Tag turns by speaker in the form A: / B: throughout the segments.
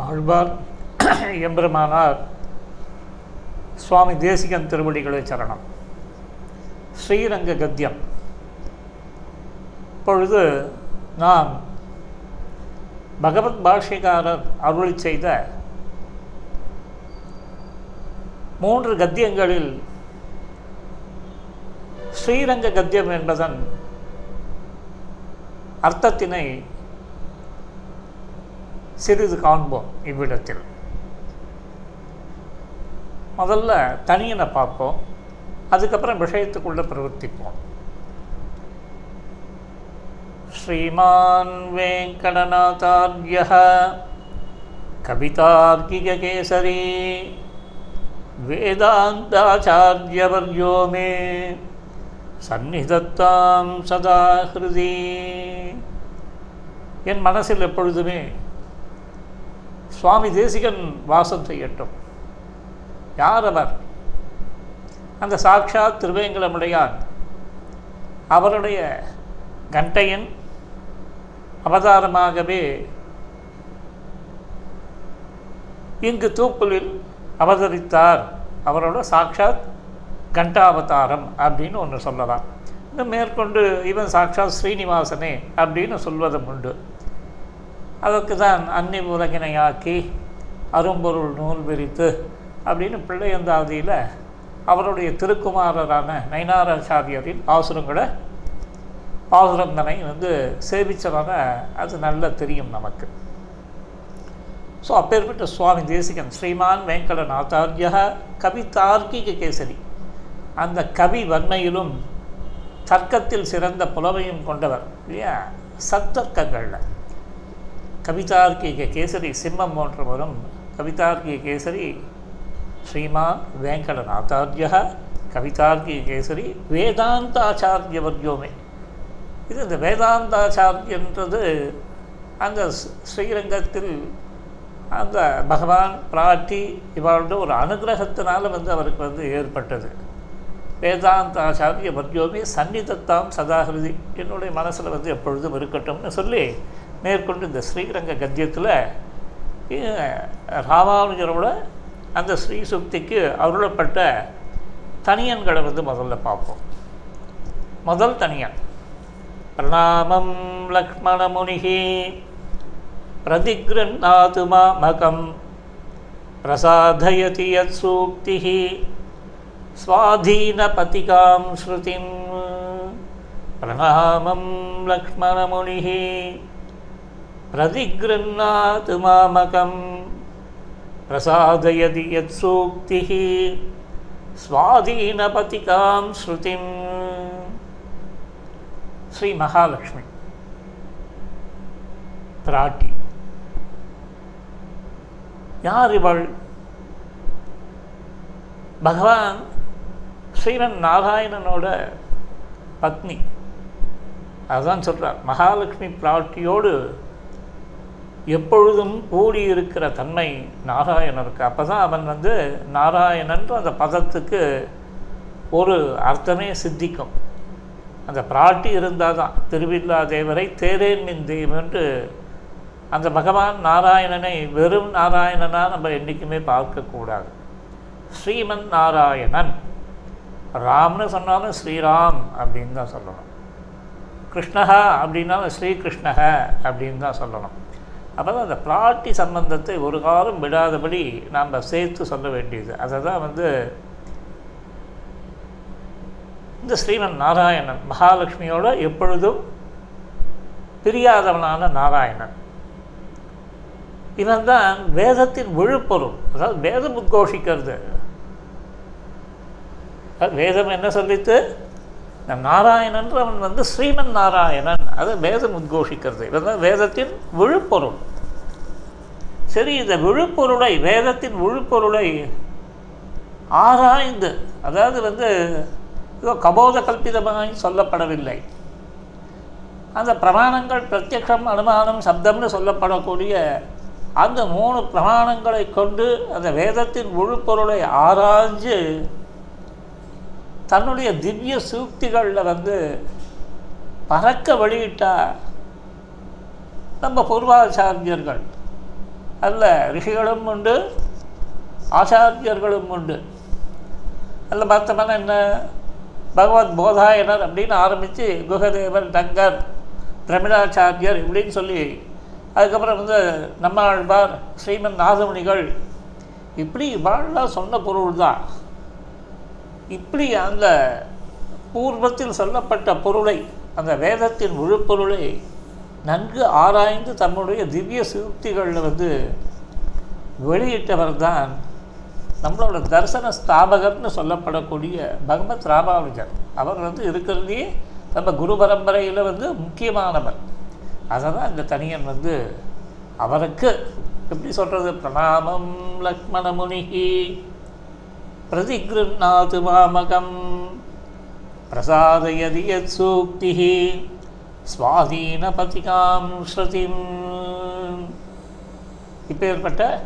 A: ஆழ்வார் எம்பெருமானார் சுவாமி தேசிகன் திருவடிகளை சரணம். ஸ்ரீரங்க கத்தியம். இப்பொழுது நாம் பகவத் பாஷ்யக்காரர் அருளி செய்த மூன்று கத்தியங்களில் ஸ்ரீரங்க கத்தியம் என்பதன் அர்த்தத்தினை சிறிது காண்போம் இவ்விடத்தில். முதல்ல தனியனை பார்ப்போம். அதுக்கப்புறம் விஷயத்துக்குள்ளே பிரவர்த்திப்போம். ஸ்ரீமான் வெங்கடநாதார்ய கவிதார்க்கிகேசரி வேதாந்தாச்சாரியவர்யோ மே சந்நிதத்தாம் சதா ஹிருதி என் மனசில் எப்பொழுதுமே சுவாமி தேசிகன் வாசம் செய்யட்டும் யார் அவர்? அந்த சாட்சாத் திருவேங்கலமுடையான். அவருடைய கண்டையன் அவதாரமாகவே இங்கு தூப்புலில் அவதரித்தார். அவரோட சாட்சாத் கண்டாவதாரம் அப்படின்னு ஒன்று சொல்லலாம். இன்னும் மேற்கொண்டு இவன் சாட்சாத் ஸ்ரீனிவாசனே அப்படின்னு சொல்வதும் உண்டு. அதற்கு தான் அன்னி உலகினையாக்கி அரும்பொருள் நூல் விரித்து அப்படின்னு பிள்ளையந்தாதியில் அவருடைய திருக்குமாரரான நயனாராச்சாரியரின் பாசுரங்களை பாசுரந்தனை வந்து சேவிச்சதான அது நல்லா தெரியும் நமக்கு. ஸோ அப்பேற்பட்ட சுவாமி தேசிகன் ஸ்ரீமான் வெங்கடநாத்தாரியா கவி தார்க்கிக கேசரி. அந்த கவி வன்மையிலும் தர்க்கத்தில் சிறந்த புலமையும் கொண்டவர் இல்லையா? சத்தர்க்கங்களில் கவிதார்க்கிக கேசரி சிம்மம் போன்றவரும் கவிதார்க்கிய கேசரி ஸ்ரீமான் வெங்கடநாத்தாரியா கவிதார்க்கிய கேசரி வேதாந்தாச்சாரியவர்யோமே. இது இந்த வேதாந்தாச்சாரியன்றது அந்த ஸ்ரீரங்கத்தில் அந்த பகவான் பிராட்டி இவரோட ஒரு அனுகிரகத்தினால வந்து அவருக்கு வந்து ஏற்பட்டது. வேதாந்தாச்சாரிய வர்யோமே சந்நிதத்தாம் சதாகிருதி என்னுடைய மனசில் வந்து எப்பொழுதும் இருக்கட்டும்னு சொல்லி மேற்கொண்டு இந்த ஸ்ரீரங்க கத்தியத்தில் ராமானுஜரோட அந்த ஸ்ரீ சுக்திக்கு அருளப்பட்ட தனியன்களை வந்து முதல்ல பார்ப்போம். முதல் தனியன். பிரணாமம் லக்ஷ்மண முனிகி. பிரதிகிருநாது மகம். பிரசாதயதி யத் சூக்தி ஸ்வாதீனபதிகாம் ஸ்ருதிம் பிரணாமம் லக்ஷ்மண முனிகி. பிரதிகிருநாத் மாமகம். பிரசாதயதி யத் சூக்தி சுவாதீனபதிகாம் ஸ்ருதிம். ஸ்ரீ மகாலட்சுமி. பிராட்டி. யார் இவள் பகவான் ஸ்ரீரன் நாராயணனோட பத்னி. அதுதான் சொல்கிறார் மகாலட்சுமி பிராட்டியோடு எப்பொழுதும் கூடியிருக்கிற தன்மை நாராயணனுக்கு அப்போ தான் அவன் வந்து நாராயணன்ற அந்த பதத்துக்கு ஒரு அர்த்தமே சித்திக்கும். அந்த பிராட்டி இருந்தால் தான் திருவில்லா தேவரை தேரேன்மின் தெய்வம் என்று அந்த பகவான் நாராயணனை வெறும் நாராயணனாக நம்ம என்றைக்குமே பார்க்கக்கூடாது ஸ்ரீமன் நாராயணன். ராம்னு சொன்னாலும் ஸ்ரீராம் அப்படின்னு தான் சொல்லணும். கிருஷ்ணஹா அப்படின்னாலும் ஸ்ரீகிருஷ்ணக அப்படின்னு தான் சொல்லணும். அப்போ அந்த பிராட்டி சம்பந்தத்தை ஒரு காலம் விடாதபடி நாம் சேர்த்து சொல்ல வேண்டியது. அதை தான் வந்து இந்த ஸ்ரீமன் நாராயணன் மகாலட்சுமியோட எப்பொழுதும் பிரியாதவனான நாராயணன். இவன் தான் வேதத்தின் விழுப்பொருள் அதாவது வேதம் உத்கோஷிக்கிறது. வேதம் என்ன சொல்லித்து இந்த நாராயணன்ற அவன் வந்து ஸ்ரீமன் நாராயணன். அதை வேதம் உத்கோஷிக்கிறது. இவன் தான் வேதத்தின் விழுப்பொருள் சரி இந்த விழுப்பொருளை வேதத்தின் விழுப்பொருளை ஆராய்ந்து அதாவது வந்து இதோ கபோத கல்பிதமாய் சொல்லப்படவில்லை. அந்த பிரமாணங்கள் பிரத்யக்ஷம் அனுமானம் சப்தம்னு சொல்லப்படக்கூடிய அந்த மூணு பிரமாணங்களை கொண்டு அந்த வேதத்தின் முழுப்பொருளை ஆராய்ஞ்சு தன்னுடைய திவ்ய சூக்திகளில் வந்து பறக்க வெளியிட்டா நம்ம பூர்வாச்சாரியர்கள். அல்ல ரிஷிகளும் உண்டு ஆச்சாரியர்களும் உண்டு. அதில் பார்த்தோம்னா என்ன பகவத் போதாயனர் அப்படின்னு ஆரம்பித்து குகதேவர் டங்கர் திரமிடாச்சாரியர் இப்படின்னு சொல்லி அதுக்கப்புறம் வந்து நம்மாழ்வார் ஸ்ரீமன் நாதமுனிகள் இப்படி இவாழ்லாம் சொன்ன பொருள் தான் இப்படி அந்த பூர்வத்தில் சொல்லப்பட்ட பொருளை அந்த வேதத்தின் முழுப்பொருளை நன்கு ஆராய்ந்து தம்முடைய திவ்ய சூக்திகளில் வந்து வெளியிட்டவர் தான் நம்மளோட தரிசன ஸ்தாபகர்னு சொல்லப்படக்கூடிய பகவத் ராமானுஜர். அவர் வந்து இருக்கிறதே நம்ம குரு பரம்பரையில் வந்து முக்கியமானவர். அதை தான் இந்த தனியன் வந்து அவருக்கு எப்படி சொல்கிறது பிரணாமம் லக்மண முனிகி பிரதிகிருநாது மாமகம் பிரசாதயதி யத் சூக்தி சுவாதீனபதிகாம் ஸ்ருதிம். இப்பேற்பட்ட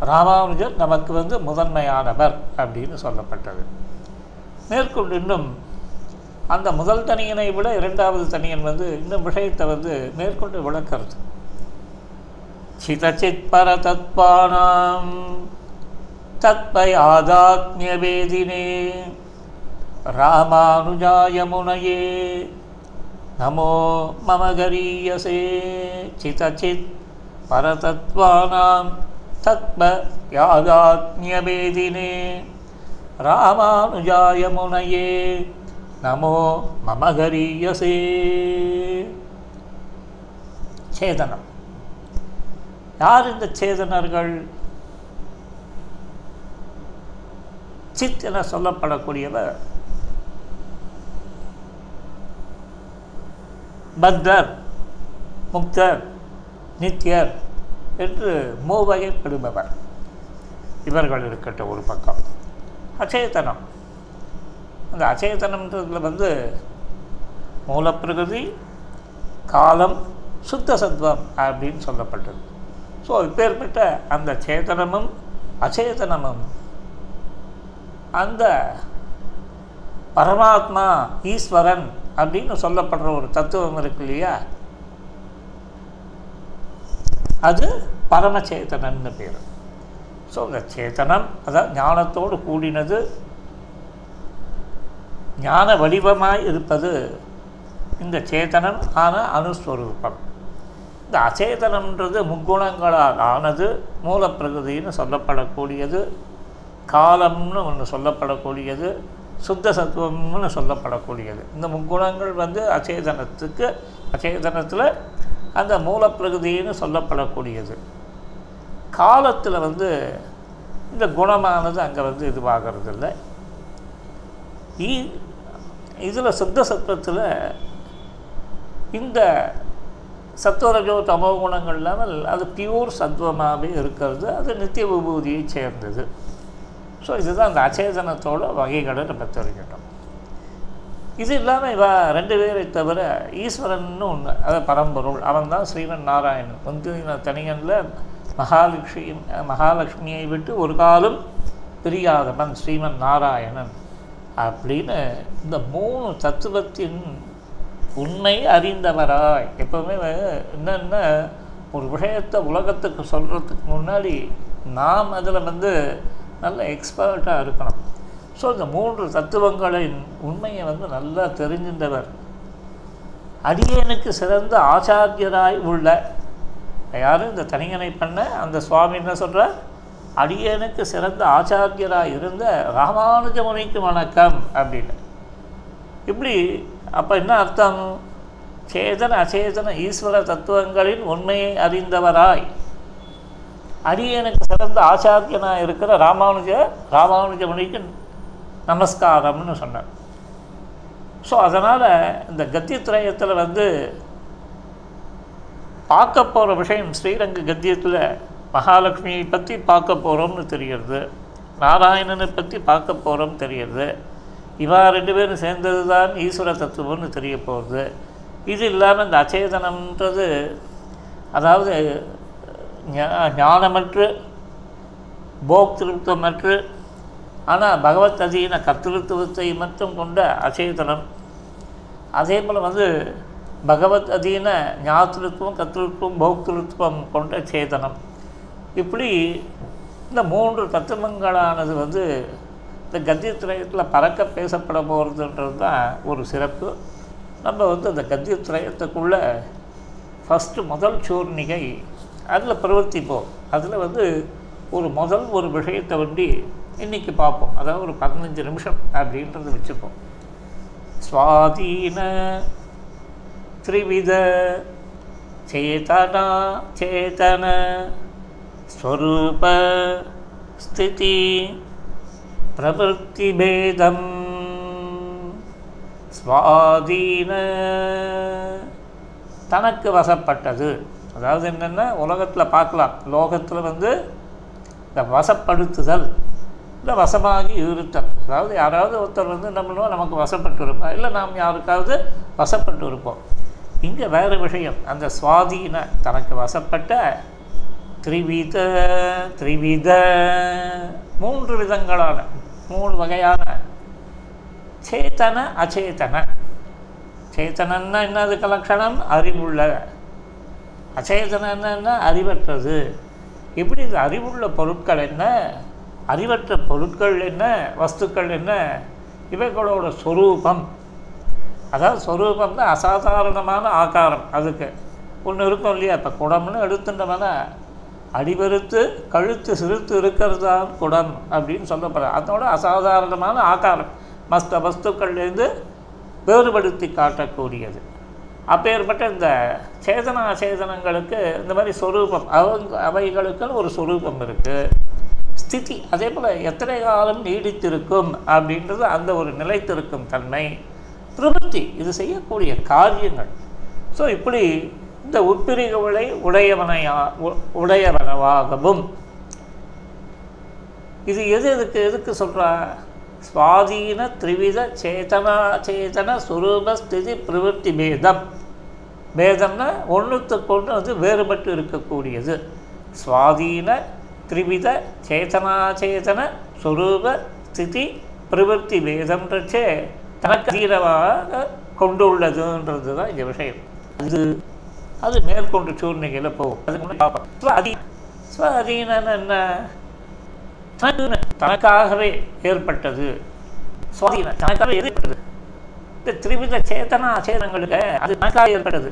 A: ராமானுஜர் நமக்கு வந்து முதன்மையானவர் அப்படின்னு சொல்லப்பட்டது. மேற்கொண்டு இன்னும் அந்த முதல் தனியனை விட இரண்டாவது தனியன் வந்து இன்னும் விஷயத்தை வந்து மேற்கொண்டு விளக்கிறது. சிதச்சித் தத்பை தத்பயாதாத்மியவேதினே ராமானுஜாய முனையே. நமோ மம கரீயசே சிதச்சித் பரதத்வானாம் தத்ம யாதாத்மியவேதினே ராமானுஜாய முனையே நமோ மம கரீயசே சேதனம் யார் இந்த சேதனர்கள் சித் என சொல்லப்படக்கூடியவர் பத்தர் முக்தர் நித்யர் என்று மூவகைப்படுபவர். இவர்கள் இருக்கட்ட ஒரு பக்கம். அச்சேதனம். அந்த அச்சேதனம்ன்றதுல வந்து மூலப்பிரகிருதி காலம் சுத்த சத்வம் அப்படின்னு சொல்லப்பட்டது. ஸோ இப்பேற்பட்ட அந்த சேதனமும் அச்சேதனமும் அந்த பரமாத்மா ஈஸ்வரன் அப்படின்னு சொல்லப்படுற ஒரு தத்துவம் இருக்கு இல்லையா? அது பரமச்சேதனன்னு பேர். ஸோ இந்த சேத்தனம் அதாவது ஞானத்தோடு கூடினது ஞான வடிவமாய் இருப்பது இந்த சேத்தனம் ஆன அனுஸ்வரூபம். இந்த அச்சேதனம்ன்றது முக்குணங்களால் ஆனது மூலப்பிரகிருதின்னு சொல்லப்படக்கூடியது காலம்னு ஒன்று சொல்லப்படக்கூடியது சுத்த சத்துவம்னு சொல்லப்படக்கூடியது. இந்த முக்குணங்கள் வந்து அச்சேதனத்துக்கு அச்சேதனத்தில் அந்த மூலப்பிரகதின்னு சொல்லப்படக்கூடியது. காலத்தில் வந்து இந்த குணமானது அங்கே வந்து இதுவாகிறது இல்லை இதில் சுத்த சத்துவத்தில் இந்த சத்துவரஜோ தமோ குணங்கள் இல்லாமல் அது பியூர் சத்துவமாகவே இருக்கிறது. அது நித்திய விபூதியை சேர்ந்தது. ஸோ இதுதான் அந்த அச்சேதனத்தோட வகைகளை நம்ம தெரிஞ்சிட்டோம் இது இல்லாமல் இவ ரெண்டு பேரை தவிர ஈஸ்வரன்னு ஒன்று அது பரம்பொருள். அவன் தான் ஸ்ரீவன் நாராயணன். வந்து தனியனில் மகாலட்சுமி மகாலட்சுமியை விட்டு ஒரு காலம் பிரியாதவன் ஸ்ரீமன் நாராயணன் அப்படின்னு இந்த மூணு தத்துவத்தின் உண்மை அறிந்தவராய். எப்போவுமே என்னென்ன ஒரு விஷயத்தை உலகத்துக்கு சொல்கிறதுக்கு முன்னாடி நாம் அதில் வந்து நல்ல எக்ஸ்பர்ட்டாக இருக்கணும். ஸோ இந்த மூன்று தத்துவங்களின் உண்மையை வந்து நல்லா தெரிஞ்சின்றவர் அடியனுக்கு சிறந்த ஆச்சாரியராய் உள்ள யாரும் இந்த தனியனை பண்ண அந்த சுவாமி என்ன சொல்கிறார் அடியனுக்கு சிறந்த ஆச்சாரியராக இருந்த ராமானுஜ முனிக்கு வணக்கம் அப்படின்னு. இப்படி அப்போ என்ன அர்த்தம்? சேதன அச்சேதன ஈஸ்வர தத்துவங்களின் உண்மையை அறிந்தவராய். அரியனுக்கு சிறந்த ஆச்சாரியனாக இருக்கிற ராமானுஜ ராமானுஜ முனிக்கு நமஸ்காரம்னு சொன்னார். ஸோ அதனால் இந்த கத்தியத்திரயத்தில் வந்து பார்க்க போகிற விஷயம் ஸ்ரீரங்க கத்தியத்தில் மகாலட்சுமியை பற்றி பார்க்க போகிறோம்னு தெரிகிறது. நாராயணனை பற்றி பார்க்க போகிறோம் தெரிகிறது. இவா ரெண்டு பேரும் சேர்ந்தது தான் ஈஸ்வர தத்துவம்னு தெரிய போகிறது இது இல்லாமல் இந்த அச்சேதனம்ன்றது அதாவது ஞானமற்று போக்திருத்தமற்று ஆனால் பகவத் அதீன கர்த்திருத்துவத்தை மட்டும் கொண்ட அச்சேதனம் அதே போல் வந்து பகவத் அதீன ஞாத்திருத்துவம் கத்திருத்துவம் பௌத்திருத்துவம் கொண்ட சேதனம். இப்படி இந்த மூன்று தத்துவங்களானது வந்து இந்த கத்தியத்திரயத்தில் பறக்க பேசப்பட போகிறதுன்றது தான் ஒரு சிறப்பு. நம்ம வந்து அந்த கத்தியத்திரயத்துக்குள்ளே ஃபஸ்ட்டு முதல் சூர்ணிகை அதில் பிரவர்த்திப்போம் அதில் வந்து ஒரு முதல் ஒரு விஷயத்தை வண்டி இன்றைக்கி பார்ப்போம். அதாவது ஒரு பதினஞ்சு நிமிஷம் அப்படின்றத வச்சுப்போம். சுவாதீன த்ரிவித சேதனா சேதன ஸ்வரூப ஸ்திதி பிரவருத்திபேதம் சுவாதீன தனக்கு வசப்பட்டது. அதாவது என்னென்னா உலகத்தில் பார்க்கலாம். லோகத்தில் வந்து இந்த வசப்படுத்துதல் இல்லை வசமாகி இருத்தல். அதாவது யாராவது ஒருத்தர் வந்து நம்மளும் நமக்கு வசப்பட்டு இருப்போம் இல்லை நாம் யாருக்காவது வசப்பட்டு இருப்போம். இங்கே வேறு விஷயம். அந்த சுவாதீன தனக்கு வசப்பட்ட த்ரிவித த்ரிவித மூன்று விதங்களான மூணு வகையான சேத்தன அச்சேதன சேத்தனன்னா என்னது? அதுக்கு லட்சணம் அறிவுள்ள அச்சேதனன்னா அறிவற்றது. இப்படி இந்த அறிவுள்ள பொருட்கள் என்ன? அறிவற்ற பொருட்கள் என்ன? வஸ்துக்கள் என்ன? இவைகளோட சொரூபம். அதாவது சொரூபம்னா அசாதாரணமான ஆகாரம் அதுக்கு. ஒன்று இருக்கும் இல்லையா? இப்போ குடம்னு எடுத்துட்டோம்னா அடிபெருத்து கழுத்து சிறுத்து இருக்கிறது தான் குடம் அப்படின்னு சொல்லப்படுற அதோட அசாதாரணமான ஆகாரம் மஸ்த வஸ்துக்கள்லேருந்து வேறுபடுத்தி காட்டக்கூடியது. அப்பேற்பட்ட இந்த சேதனா சேதனங்களுக்கு இந்த மாதிரி சொரூபம் அவங்க அவைகளுக்குன்னு ஒரு சொரூபம் இருக்குது ஸ்திதி அதே போல் எத்தனை காலம் நீடித்திருக்கும் அப்படின்றது அந்த ஒரு நிலைத்திருக்கும் தன்மை. திருப்தி இது செய்யக்கூடிய காரியங்கள். ஸோ இப்படி இந்த உட்பிரிவுகளை உடையவனையா உ- உடையவனவாகவும். இது எது எதுக்கு எதுக்கு சொல்கிறா சுவாதீன த்ரிவித சேதனா சேதன சுரூப ஸ்திதி பிரவೃத்தி பேதம். பேதம்னா ஒன்றுத்துக்கு ஒன்று வந்து வேறுபட்டு இருக்கக்கூடியது. சுவாதீன த்ரிவித சேதனாச்சேதன சுரூப ஸ்திதி பிரவೃத்தி பேதம்ன்றச்சே தனக்கு அதீனமாக கொண்டுள்ளதுன்றது தான் இந்த விஷயம். அது அது மேற்கொண்டு சூழ்நிலையில் போகும். அதுக்கு முன்னாடி பார்ப்போம். ஸ்வாதி ஸ்வாதீனன்னு என்ன? தனக்காகவே ஏற்பட்டது. சுவாதீன தனக்காகவே ஏற்பட்டது. இந்த திரிவித சேத்தனா அச்சேதங்களுக்கு அது தனக்காக ஏற்பட்டது.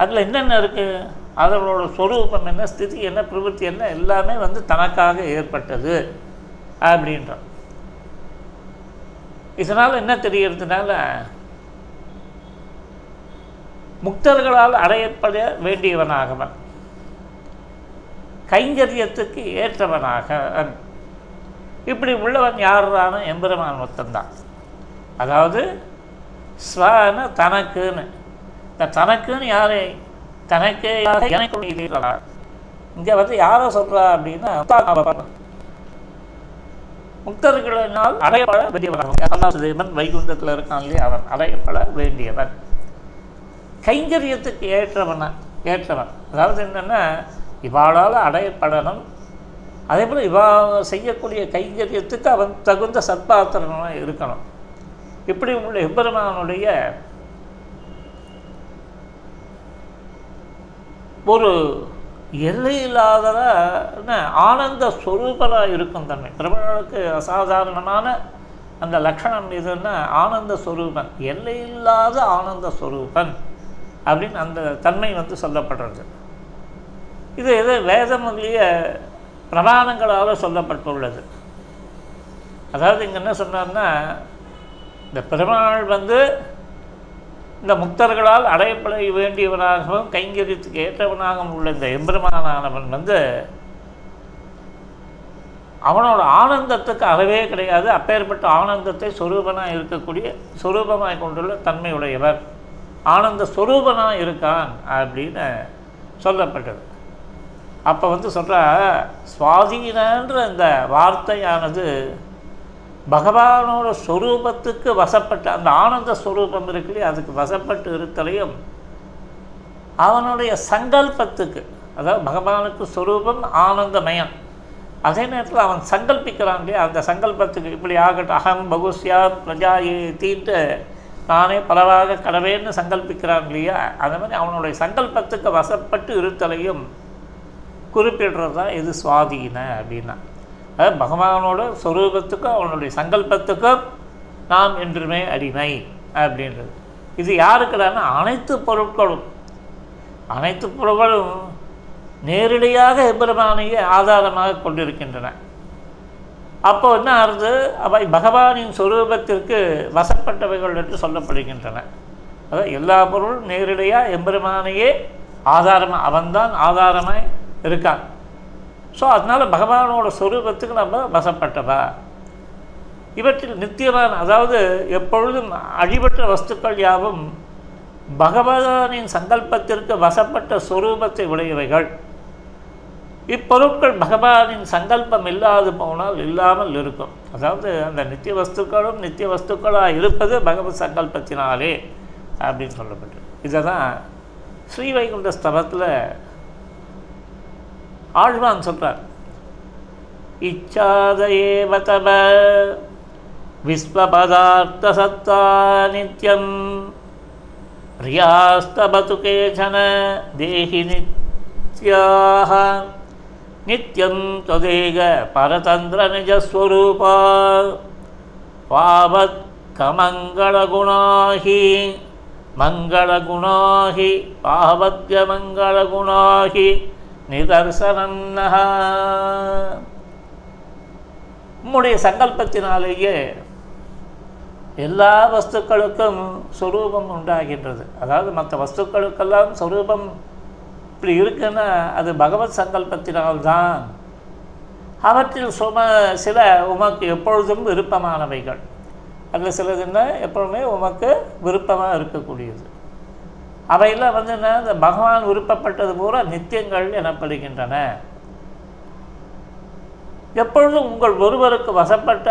A: அதில் என்னென்ன இருக்குது அதனோட சொரூபம் என்ன ஸ்திதி என்ன பிரவೃத்தி என்ன எல்லாமே வந்து தனக்காக ஏற்பட்டது அப்படின்றோம் இதனால் என்ன தெரியறதுனால முக்தர்களால் அடையப்பட வேண்டியவனாகவன். கைங்கரியத்துக்கு ஏற்றவனாக இப்படி உள்ளவன் யாருதான எம்பெருமான் மொத்தம்தான் அதாவது ஸ்வன தனக்குன்னு. இந்த தனக்குன்னு யாரு? தனக்கே எனக்கு இங்கே வந்து யாரை சொல்கிறா அப்படின்னா முக்தர்களினால் அடையப்பட வேண்டியவன். தேவன் வைகுந்தத்தில் இருக்கான் இல்லையா? அவன் அடையப்பட வேண்டியவன். கைங்கரியத்துக்கு ஏற்றவன ஏற்றவன். அதாவது என்னென்னா இவாளால் அடையப்படணும். அதே போல் இவா செய்யக்கூடிய கைங்கரியத்துக்கு அவன் தகுந்த சத்பாத்திரமாக இருக்கணும். இப்படி உள்ள எம்பெருமானுடைய ஒரு எல்லையில்லாத ஆனந்த ஸ்வரூபராக இருக்கும் தன்மை. பிரபலனுக்கு அசாதாரணமான அந்த லக்ஷணம் எதுன்னா ஆனந்த ஸ்வரூபன் எல்லையில்லாத ஆனந்த ஸ்வரூபன் அப்படின்னு அந்த தன்மை வந்து சொல்லப்படுறது. இது எது வேதமுடைய பிரமாணங்களால் சொல்லப்பட்டுள்ளது. அதாவது இங்கே என்ன சொன்னார்னா இந்த பெருமாள் வந்து இந்த முக்தர்களால் அடையப்பட வேண்டியவனாகவும் கைங்கரியத்துக்கு ஏற்றவனாகவும் உள்ள இந்த எம்பெருமானானவன் வந்து அவனோட ஆனந்தத்துக்கு அளவே கிடையாது. அப்பேற்பட்ட ஆனந்தத்தை சொரூபனாக இருக்கக்கூடிய சொரூபமாக கொண்டுள்ள தன்மையுடையவர். ஆனந்த சொரூபனாக இருக்கான் அப்படின்னு சொல்லப்பட்டது. அப்போ வந்து சொல்கிற சுவாதீனன்ற இந்த வார்த்தையானது பகவானோட ஸ்வரூபத்துக்கு வசப்பட்டு அந்த ஆனந்த ஸ்வரூபம் இருக்குல்லையே அதுக்கு வசப்பட்டு இருத்தலையும் அவனுடைய சங்கல்பத்துக்கு அதாவது பகவானுக்கு ஸ்வரூபம் ஆனந்தமயம். அதே நேரத்தில் அவன் சங்கல்பிக்கிறான் இல்லையா அந்த சங்கல்பத்துக்கு இப்படி ஆகட்டும் அகம் பகுஸ்யா பிரஜா தீட்டு நானே பலவாக கடவேன்னு சங்கல்பிக்கிறான் இல்லையா? அந்த மாதிரி அவனுடைய சங்கல்பத்துக்கு வசப்பட்டு இருத்தலையும் குறிப்பிடுறது தான் இது சுவாதீன அப்படின்னா. அதாவது பகவானோட சொரூபத்துக்கும் அவனுடைய சங்கல்பத்துக்கும் நாம் என்றுமே அடிமை அப்படின்றது. இது யாருக்குடான்னா அனைத்து பொருட்களும். அனைத்து பொருட்களும் நேரடியாக எம்பெருமானையே ஆதாரமாக கொண்டிருக்கின்றன. அப்போ என்ன ஆகுது அவை பகவானின் சொரூபத்திற்கு வசப்பட்டவைகள் என்று சொல்லப்படுகின்றன. அதாவது எல்லா பொருளும் நேரடியாக எம்பெருமானையே ஆதாரமாக அவன்தான் ஆதாரமாய் இருக்கா? ஸோ அதனால் பகவானோட சொரூபத்துக்கு நம்ம வசப்பட்டவா? இவற்றில் நித்தியமான அதாவது எப்பொழுதும் அழிவற்ற வஸ்துக்கள் யாவும் பகவானின் சங்கல்பத்திற்கு வசப்பட்ட சொரூபத்தை உடையவைகள். இப்பொருட்கள் பகவானின் சங்கல்பம் இல்லாது போனால் இல்லாமல் இருக்கும். அதாவது அந்த நித்திய வஸ்துக்களும் நித்திய வஸ்துக்களாக இருப்பது பகவத் சங்கல்பத்தினாலே அப்படின்னு சொல்லப்பட்டு இதை தான் ஸ்ரீவைகுண்ட ஸ்தலத்தில் ஆழ்வான் சொல்கிறார் இச்சாதயேவ தப விஸ்வபதார்த்த சத்தா நித்யம் பிரியாஸ்தபது கேச்சன தேஹி நித்யாக நித்யம் தொதேக பரதந்திர நிஜஸ்வரூபா பாவத் கமங்களகுணாஹி மங்களகுணாஹி பாவத்ய மங்களகுணாஹி நிதர்சனம் உம்முடைய சங்கல்பத்தினாலேயே எல்லா வஸ்துக்களுக்கும் சுரூபம் உண்டாகின்றது. அதாவது மற்ற வஸ்துக்களுக்கெல்லாம் சொரூபம் இப்படி இருக்குன்னா அது பகவத் சங்கல்பத்தினால்தான். அவற்றில் சும சில உமக்கு எப்பொழுதும் விருப்பமானவைகள். அதில் சிலதுன்னா எப்பொழுதுமே உமக்கு விருப்பமாக இருக்கக்கூடியது. அவையெல்லாம் வந்து என்ன? இந்த பகவான் விருப்பப்பட்டது பூரா நித்தியங்கள் எனப்படுகின்றன. எப்பொழுதும் உங்கள் ஒருவருக்கு வசப்பட்ட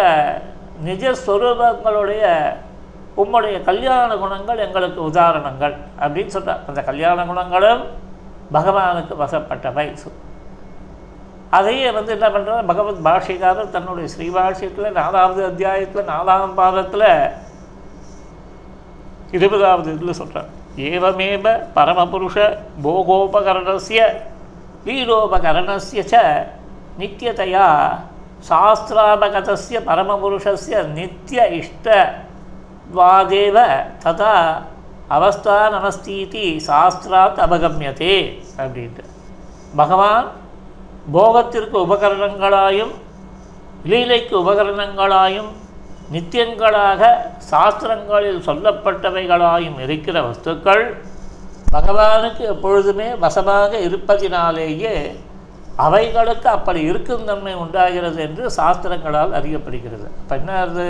A: நிஜஸ்வரூபங்களுடைய உம்முடைய கல்யாண குணங்கள் எங்களுக்கு உதாரணங்கள் அப்படின்னு சொல்கிறார் அந்த கல்யாண குணங்களும் பகவானுக்கு வசப்பட்டவை. அதையே வந்து என்ன பண்ணுறாரு பகவத் பாஷிகாரர் தன்னுடைய ஸ்ரீபாஷியத்தில் நாலாவது அத்தியாயத்தில் நாலாம் பாதத்தில் இருபதாவது இதில் சொல்கிறார் ஏவமேவ பரமபுருஷ போகோபகரணசிய च ச நித்தியதையா சாஸ்திராபகதஸ்ய பரமபுருஷஸ்ய நித்திய இஷ்டவாதேவ ததா அவஸ்தா சாஸ்திராத் அபகமியதே அப்படின்ட்டு பகவான் போகத்திற்கு உபகரணங்களாயும் லீலைக்கு உபகரணங்களாயும் நித்தியங்களாக சாஸ்திரங்களில் சொல்லப்பட்டவைகளாயும் இருக்கிற வஸ்துக்கள் பகவானுக்கு எப்பொழுதுமே வசமாக இருப்பதினாலேயே அவைகளுக்கு அப்படி இருக்கும் தன்மை உண்டாகிறது என்று சாஸ்திரங்களால் அறியப்படுகிறது. அப்போ என்னது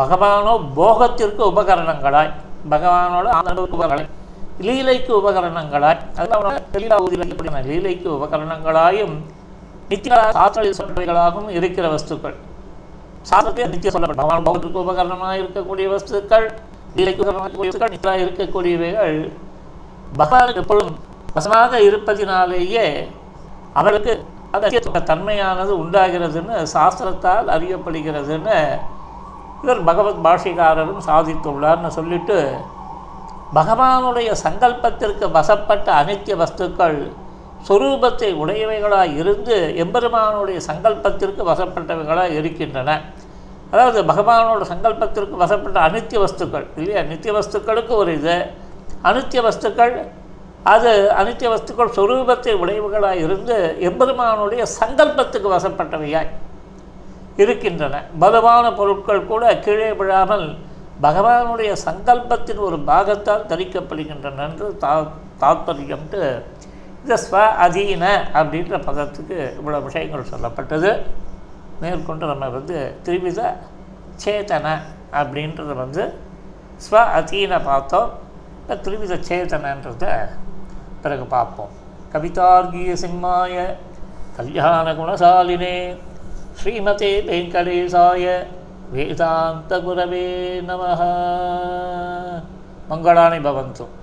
A: பகவானோ போகத்திற்கு உபகரணங்களாய் பகவானோட ஆனந்தத்துக்கு உபகரணம் லீலைக்கு உபகரணங்களாய் அதனால லீலைக்கு உபகரணங்களாயும் நித்திய சாஸ்திரங்களாகவும் இருக்கிற வஸ்துக்கள். சாஸ்திரத்தில் நித்திய சொல்லப்பட்ட பகவான் உபகரணமாக இருக்கக்கூடிய வஸ்துக்கள் லீலைக்கு உபகரணமாக வஸ்துக்கள் நித்தியாக இருக்கக்கூடியவைகள். பகவானுக்கு எப்பொழுதும் வசமாக இருப்பதினாலேயே அவருக்கு அந்த தன்மையானது உண்டாகிறதுன்னு சாஸ்திரத்தால் அறியப்படுகிறதுன்னு இவர் பகவத் பாஷிகாரரும் சாதித்துள்ளார்னு சொல்லிட்டு பகவானுடைய சங்கல்பத்திற்கு வசப்பட்ட அனித்திய வஸ்துக்கள் சொரூபத்தை உடையவைகளாக இருந்து எம்பெருமானுடைய சங்கல்பத்திற்கு வசப்பட்டவைகளாக இருக்கின்றன. அதாவது பகவானோட சங்கல்பத்திற்கு வசப்பட்ட அனித்திய வஸ்துக்கள் இல்லையா? நித்திய வஸ்துக்களுக்கு ஒரு இது. அனித்திய வஸ்துக்கள் அது அனித்திய வஸ்துக்கள் சொரூபத்தை உடையவர்களாக இருந்து எம்பெருமானுடைய சங்கல்பத்துக்கு வசப்பட்டவையாய் இருக்கின்றன. பலமான பொருட்கள் கூட கீழே விழாமல் பகவானுடைய சங்கல்பத்தின் ஒரு பாகத்தால் தரிக்கப்படுகின்றன என்று தா தாத்பரியம்ட்டு இந்த ஸ்வ அதீன அப்படின்ற பதத்துக்கு இவ்வளோ விஷயங்கள் சொல்லப்பட்டது. மேற்கொண்டு நம்ம வந்து திருவித சேதன அப்படின்றத வந்து ஸ்வ அதீன பார்த்தோம். இப்போ திருவித சேதனன்றத பிறகு பார்ப்போம். கவிதார்கிய சிம்மாய கல்யாண குணசாலினே ஸ்ரீமதே வெங்கடேசாய வேதாந்த குரவே நம மங்களானி பவந்தும்